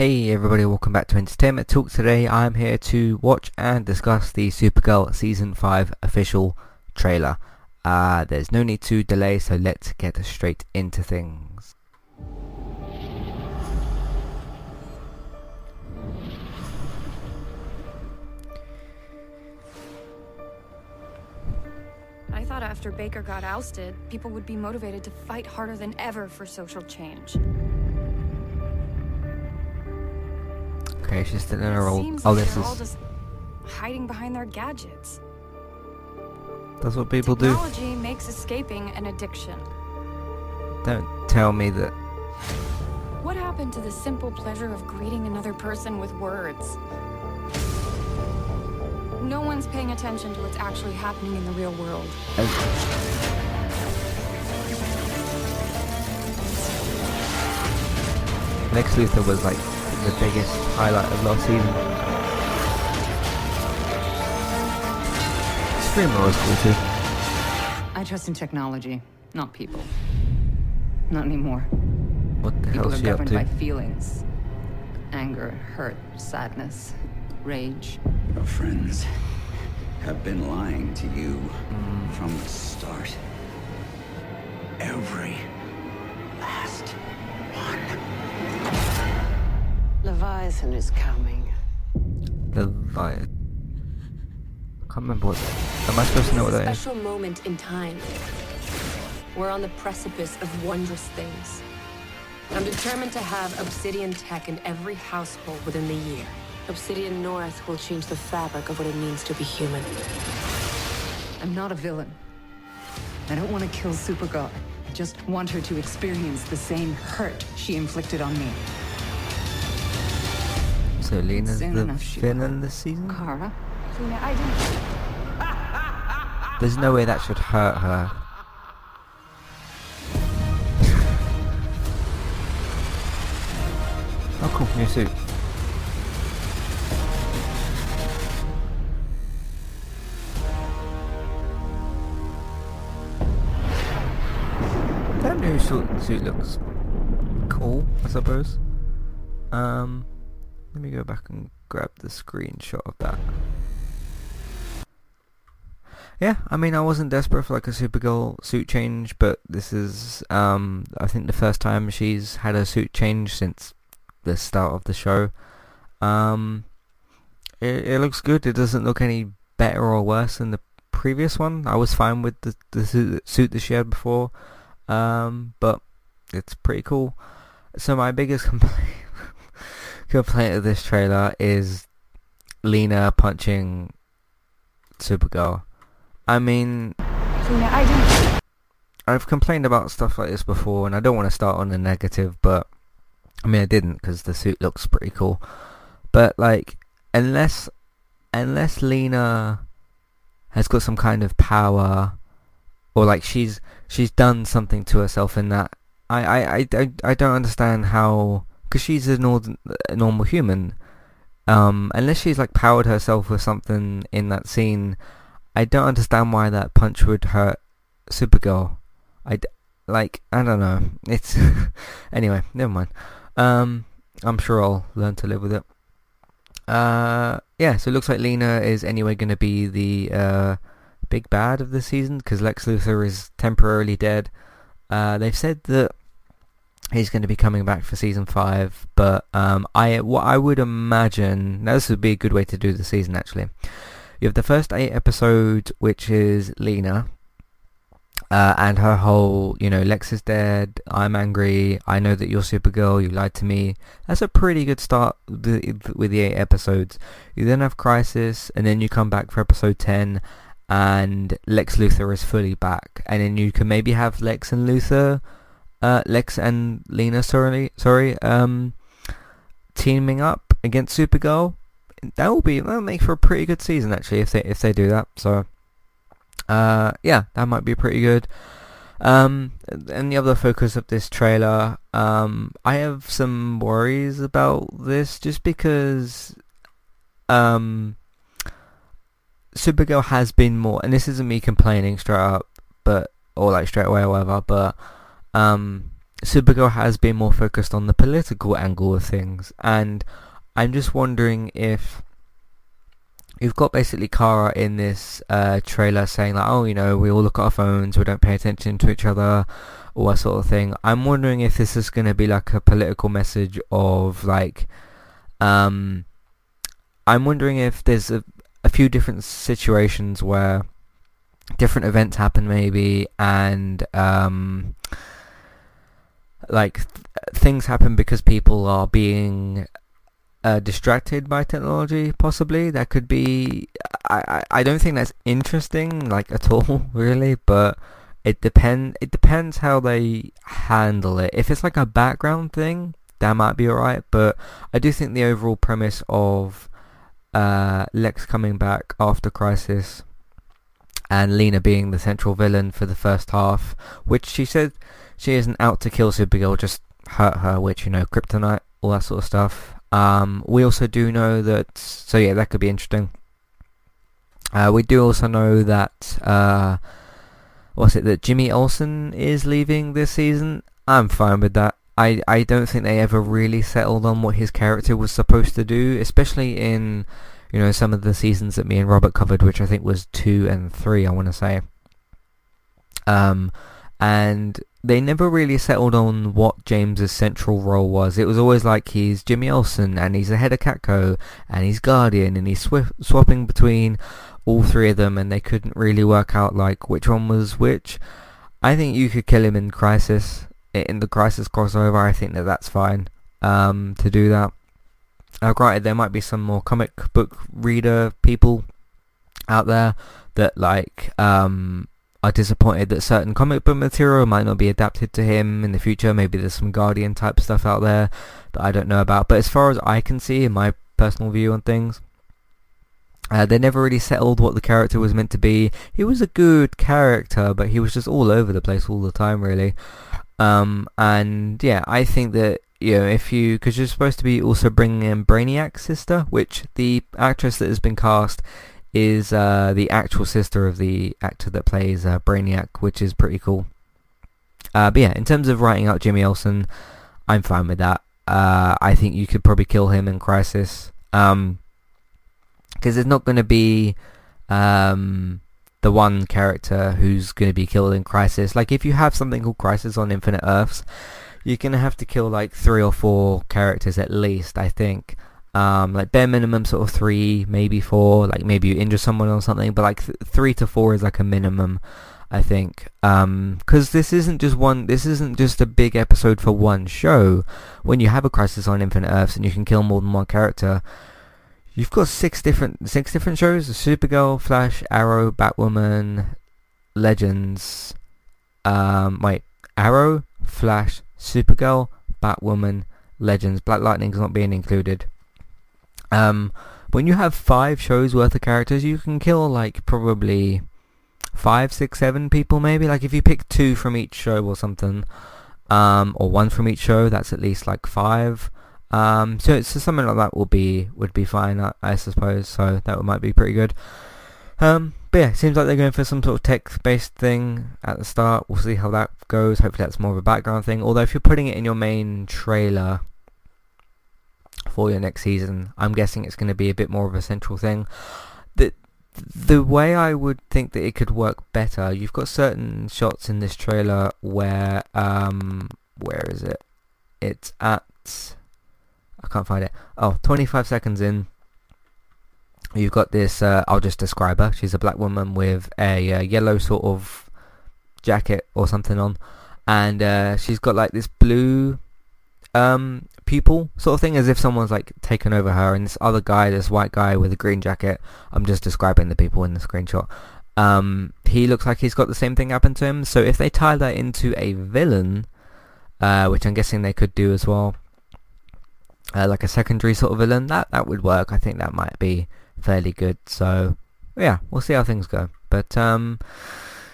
Hey everybody, welcome back to Entertainment Talk. Today I'm here to watch and discuss the Supergirl Season 5 official trailer. Uh, there's no need to delay, so let's get straight into things. I thought after Baker got ousted, people would be motivated to fight harder than ever for social change. Okay, she's still in her seems Oh, this is... just hiding behind their gadgets. That's what people do. Technology makes escaping an addiction. Don't tell me that... What happened to the simple pleasure of greeting another person with words? No one's paying attention to what's actually happening in the real world. Lex Luthor was like the biggest highlight of last season. Screamer was cool too. I trust in technology, not people. Not anymore. What the hell People is are she up governed to? by feelings. Anger, hurt, sadness, rage. Your friends have been lying to you Mm. from the start. Every Leviathan is coming. The I can't remember what. Am I supposed to know what that is? a special moment in time. We're on the precipice of wondrous things. I'm determined to have Obsidian tech in every household within the year. Obsidian North will change the fabric of what it means to be human. I'm not a villain. I don't want to kill Supergirl. I just want her to experience the same hurt she inflicted on me. So Lena's Soon the enough, villain this season. Kara? Lena, I didn't. There's no way that should hurt her. oh cool, new suit. That new suit, suit looks cool, I suppose. Um, let me go back and grab the screenshot of that. Yeah, I mean, I wasn't desperate for like a Supergirl suit change, but this is, um, I think the first time she's had a suit change since the start of the show. Um, it, it looks good. It doesn't look any better or worse than the previous one. I was fine with the, the suit, that she had before, um, but it's pretty cool. So my biggest complaint, complaint of this trailer is Lena punching Supergirl. I mean, Lena, I didn't. I've complained about stuff like this before, and I don't want to start on a negative, but I mean, I didn't because the suit looks pretty cool. But like, unless unless Lena has got some kind of power, or like she's she's done something to herself in that, I I I, I, I don't understand how because she's a, nord- a normal human. Um, unless she's like powered herself with something in that scene, I don't understand why that punch would hurt Supergirl. I like I don't know. It's anyway. Never mind. Um, I'm sure I'll learn to live with it. Uh, yeah. So it looks like Lena is anyway going to be the uh big bad of the season because Lex Luthor is temporarily dead. Uh, they've said that he's going to be coming back for season five, but um, I what I would imagine now this would be a good way to do the season actually. You have the first eight episodes, which is Lena, uh, and her whole, you know, Lex is dead, I'm angry, I know that you're Supergirl, you lied to me. That's a pretty good start with the, with the eight episodes. You then have Crisis, and then you come back for episode 10, and Lex Luthor is fully back. And then you can maybe have Lex and Luthor, uh, Lex and Lena, sorry, sorry, um, teaming up against Supergirl that will be that'll make for a pretty good season actually if they if they do that. So uh yeah, that might be pretty good. Um and the other focus of this trailer, um I have some worries about this just because um Supergirl has been more and this isn't me complaining straight up but or like straight away or whatever, but um Supergirl has been more focused on the political angle of things, and I'm just wondering if you've got basically Kara in this uh, trailer saying like, oh, you know, we all look at our phones, we don't pay attention to each other, all that sort of thing. I'm wondering if this is going to be like a political message of like, um, I'm wondering if there's a, a few different situations where different events happen maybe and um, like th- things happen because people are being uh, distracted by technology possibly. That could be I, I, I don't think that's interesting like at all really but it depend it depends how they handle it. If it's like a background thing that might be alright but I do think the overall premise of uh, Lex coming back after Crisis and Lena being the central villain for the first half which she said she isn't out to kill Supergirl just hurt her which you know kryptonite all that sort of stuff um, we also do know that, so yeah, that could be interesting. Uh, we do also know that, uh, what's it, that Jimmy Olsen is leaving this season. I'm fine with that. I, I don't think they ever really settled on what his character was supposed to do, especially in, you know, some of the seasons that me and Robert covered, which I think was two and three, I want to say. Um, and they never really settled on what James's central role was. It was always like he's Jimmy Olsen and he's the head of Catco and he's Guardian and he's sw- swapping between all three of them and they couldn't really work out like which one was which. I think you could kill him in Crisis, in the Crisis crossover. I think that that's fine um, to do that. Now, granted, there might be some more comic book reader people out there that like um, are disappointed that certain comic book material might not be adapted to him in the future. Maybe there's some Guardian type stuff out there that I don't know about. But as far as I can see, in my personal view on things, uh, they never really settled what the character was meant to be. He was a good character, but he was just all over the place all the time, really. Um, and yeah, I think that you know if you because you're supposed to be also bringing in Brainiac's sister, which the actress that has been cast is uh, the actual sister of the actor that plays uh, Brainiac, which is pretty cool. Uh, but yeah, in terms of writing out Jimmy Olsen, I'm fine with that. Uh, I think you could probably kill him in Crisis. Because um, there's not going to be um, the one character who's going to be killed in Crisis. Like if you have something called Crisis on Infinite Earths, you're going to have to kill like three or four characters at least, I think um, like bare minimum sort of three, maybe four, like maybe you injure someone or something, but like th- three to four is like a minimum, I think. Um, cause this isn't just one, this isn't just a big episode for one show. When you have a Crisis on Infinite Earths and you can kill more than one character, you've got six different, six different shows, Supergirl, Flash, Arrow, Batwoman, Legends, um, wait, Arrow, Flash, Supergirl, Batwoman, Legends, Black Lightning's not being included. Um, when you have five shows worth of characters, you can kill like probably five, six, seven people maybe. Like if you pick two from each show or something, um, or one from each show, that's at least like five. Um, so, so something like that will be would be fine, I, I suppose. So that might be pretty good. Um, but yeah, seems like they're going for some sort of tech-based thing at the start. We'll see how that goes. Hopefully that's more of a background thing. Although if you're putting it in your main trailer, for your next season. I'm guessing it's going to be a bit more of a central thing. The the way I would think that it could work better, you've got certain shots in this trailer where um where is it? It's at I can't find it. Oh, 25 seconds in. You've got this, uh, I'll just describe her. She's a black woman with a uh, yellow sort of jacket or something on. And uh, she's got like this blue um, pupil sort of thing, as if someone's like taken over her. And this other guy, this white guy with a green jacket, I'm just describing the people in the screenshot. Um, he looks like he's got the same thing happen to him. So if they tie that into a villain, uh, which I'm guessing they could do as well, uh, like a secondary sort of villain, that that would work. I think that might be fairly good. So yeah, we'll see how things go. But um,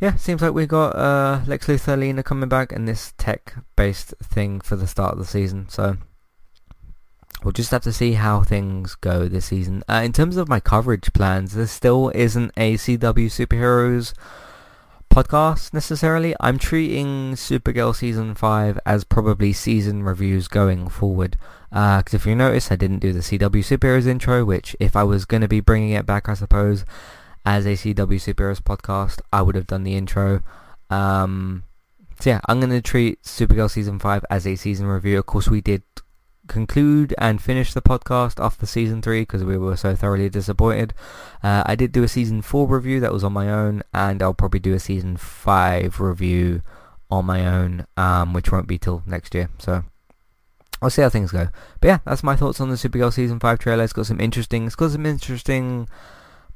yeah, seems like we got uh, Lex Luthor, Lena coming back, and this tech-based thing for the start of the season. So we'll just have to see how things go this season. Uh, in terms of my coverage plans, there still isn't a CW superheroes podcast necessarily. I'm treating Supergirl season five as probably season reviews going forward. Because uh, if you notice, I didn't do the CW superheroes intro, which if I was going to be bringing it back, I suppose, as a CW superheroes podcast, I would have done the intro. Um, so yeah, I'm going to treat Supergirl season five as a season review. Of course, we did conclude and finish the podcast after season three because we were so thoroughly disappointed. Uh, I did do a season four review that was on my own, and I'll probably do a season five review on my own, um, which won't be till next year. So I'll see how things go. But yeah, that's my thoughts on the Supergirl season five trailer. It's got some interesting, it's got some interesting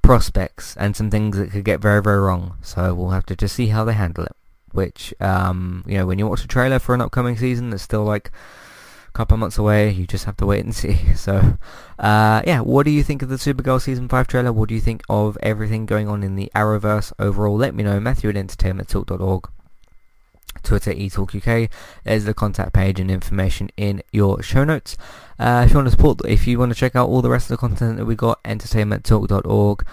prospects and some things that could get very very wrong. So we'll have to just see how they handle it. Which um, you know, when you watch a trailer for an upcoming season that's still like couple of months away. You just have to wait and see. So, uh, yeah, what do you think of the Supergirl Season 5 trailer? What do you think of everything going on in the Arrowverse overall? Let me know. Matthew at entertainmenttalk.org. Twitter, eTalkUK. There's the contact page and information in your show notes. Uh, if you want to support, if you want to check out all the rest of the content that we got, entertainmenttalk.org.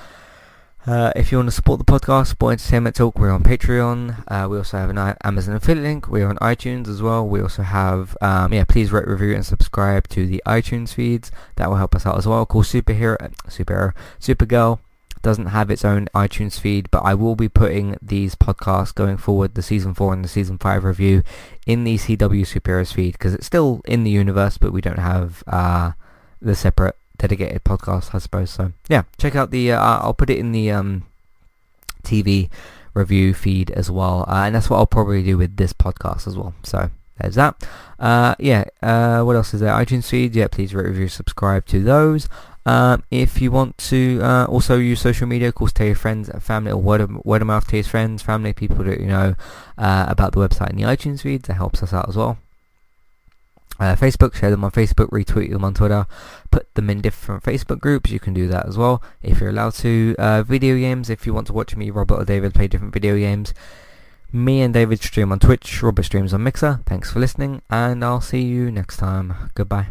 Uh, if you want to support the podcast, Sport Entertainment Talk, we're on Patreon. Uh, we also have an Amazon affiliate link. We're on iTunes as well. We also have, um, yeah, please rate, review, and subscribe to the iTunes feeds. That will help us out as well. Of course, Superhero, Superhero, Supergirl doesn't have its own iTunes feed, but I will be putting these podcasts going forward, the season four and the season five review, in the CW Superheroes feed because it's still in the universe, but we don't have uh, the separate dedicated podcast, I suppose. So yeah, check out the. Uh, I'll put it in the um, TV review feed as well, uh, and that's what I'll probably do with this podcast as well. So there's that. Uh, yeah. Uh, what else is there? iTunes feed. Yeah, please rate, review, subscribe to those. Um, if you want to uh, also use social media, of course, tell your friends and family, or word of, word of mouth to your friends, family, people that you know uh, about the website and the iTunes feed. That helps us out as well uh, Facebook, share them on Facebook, retweet them on Twitter, put them in different Facebook groups. You can do that as well if you're allowed to. Uh, video games, if you want to watch me, Robert or David play different video games. Me and David stream on Twitch, Robert streams on Mixer. Thanks for listening, and I'll see you next time. Goodbye.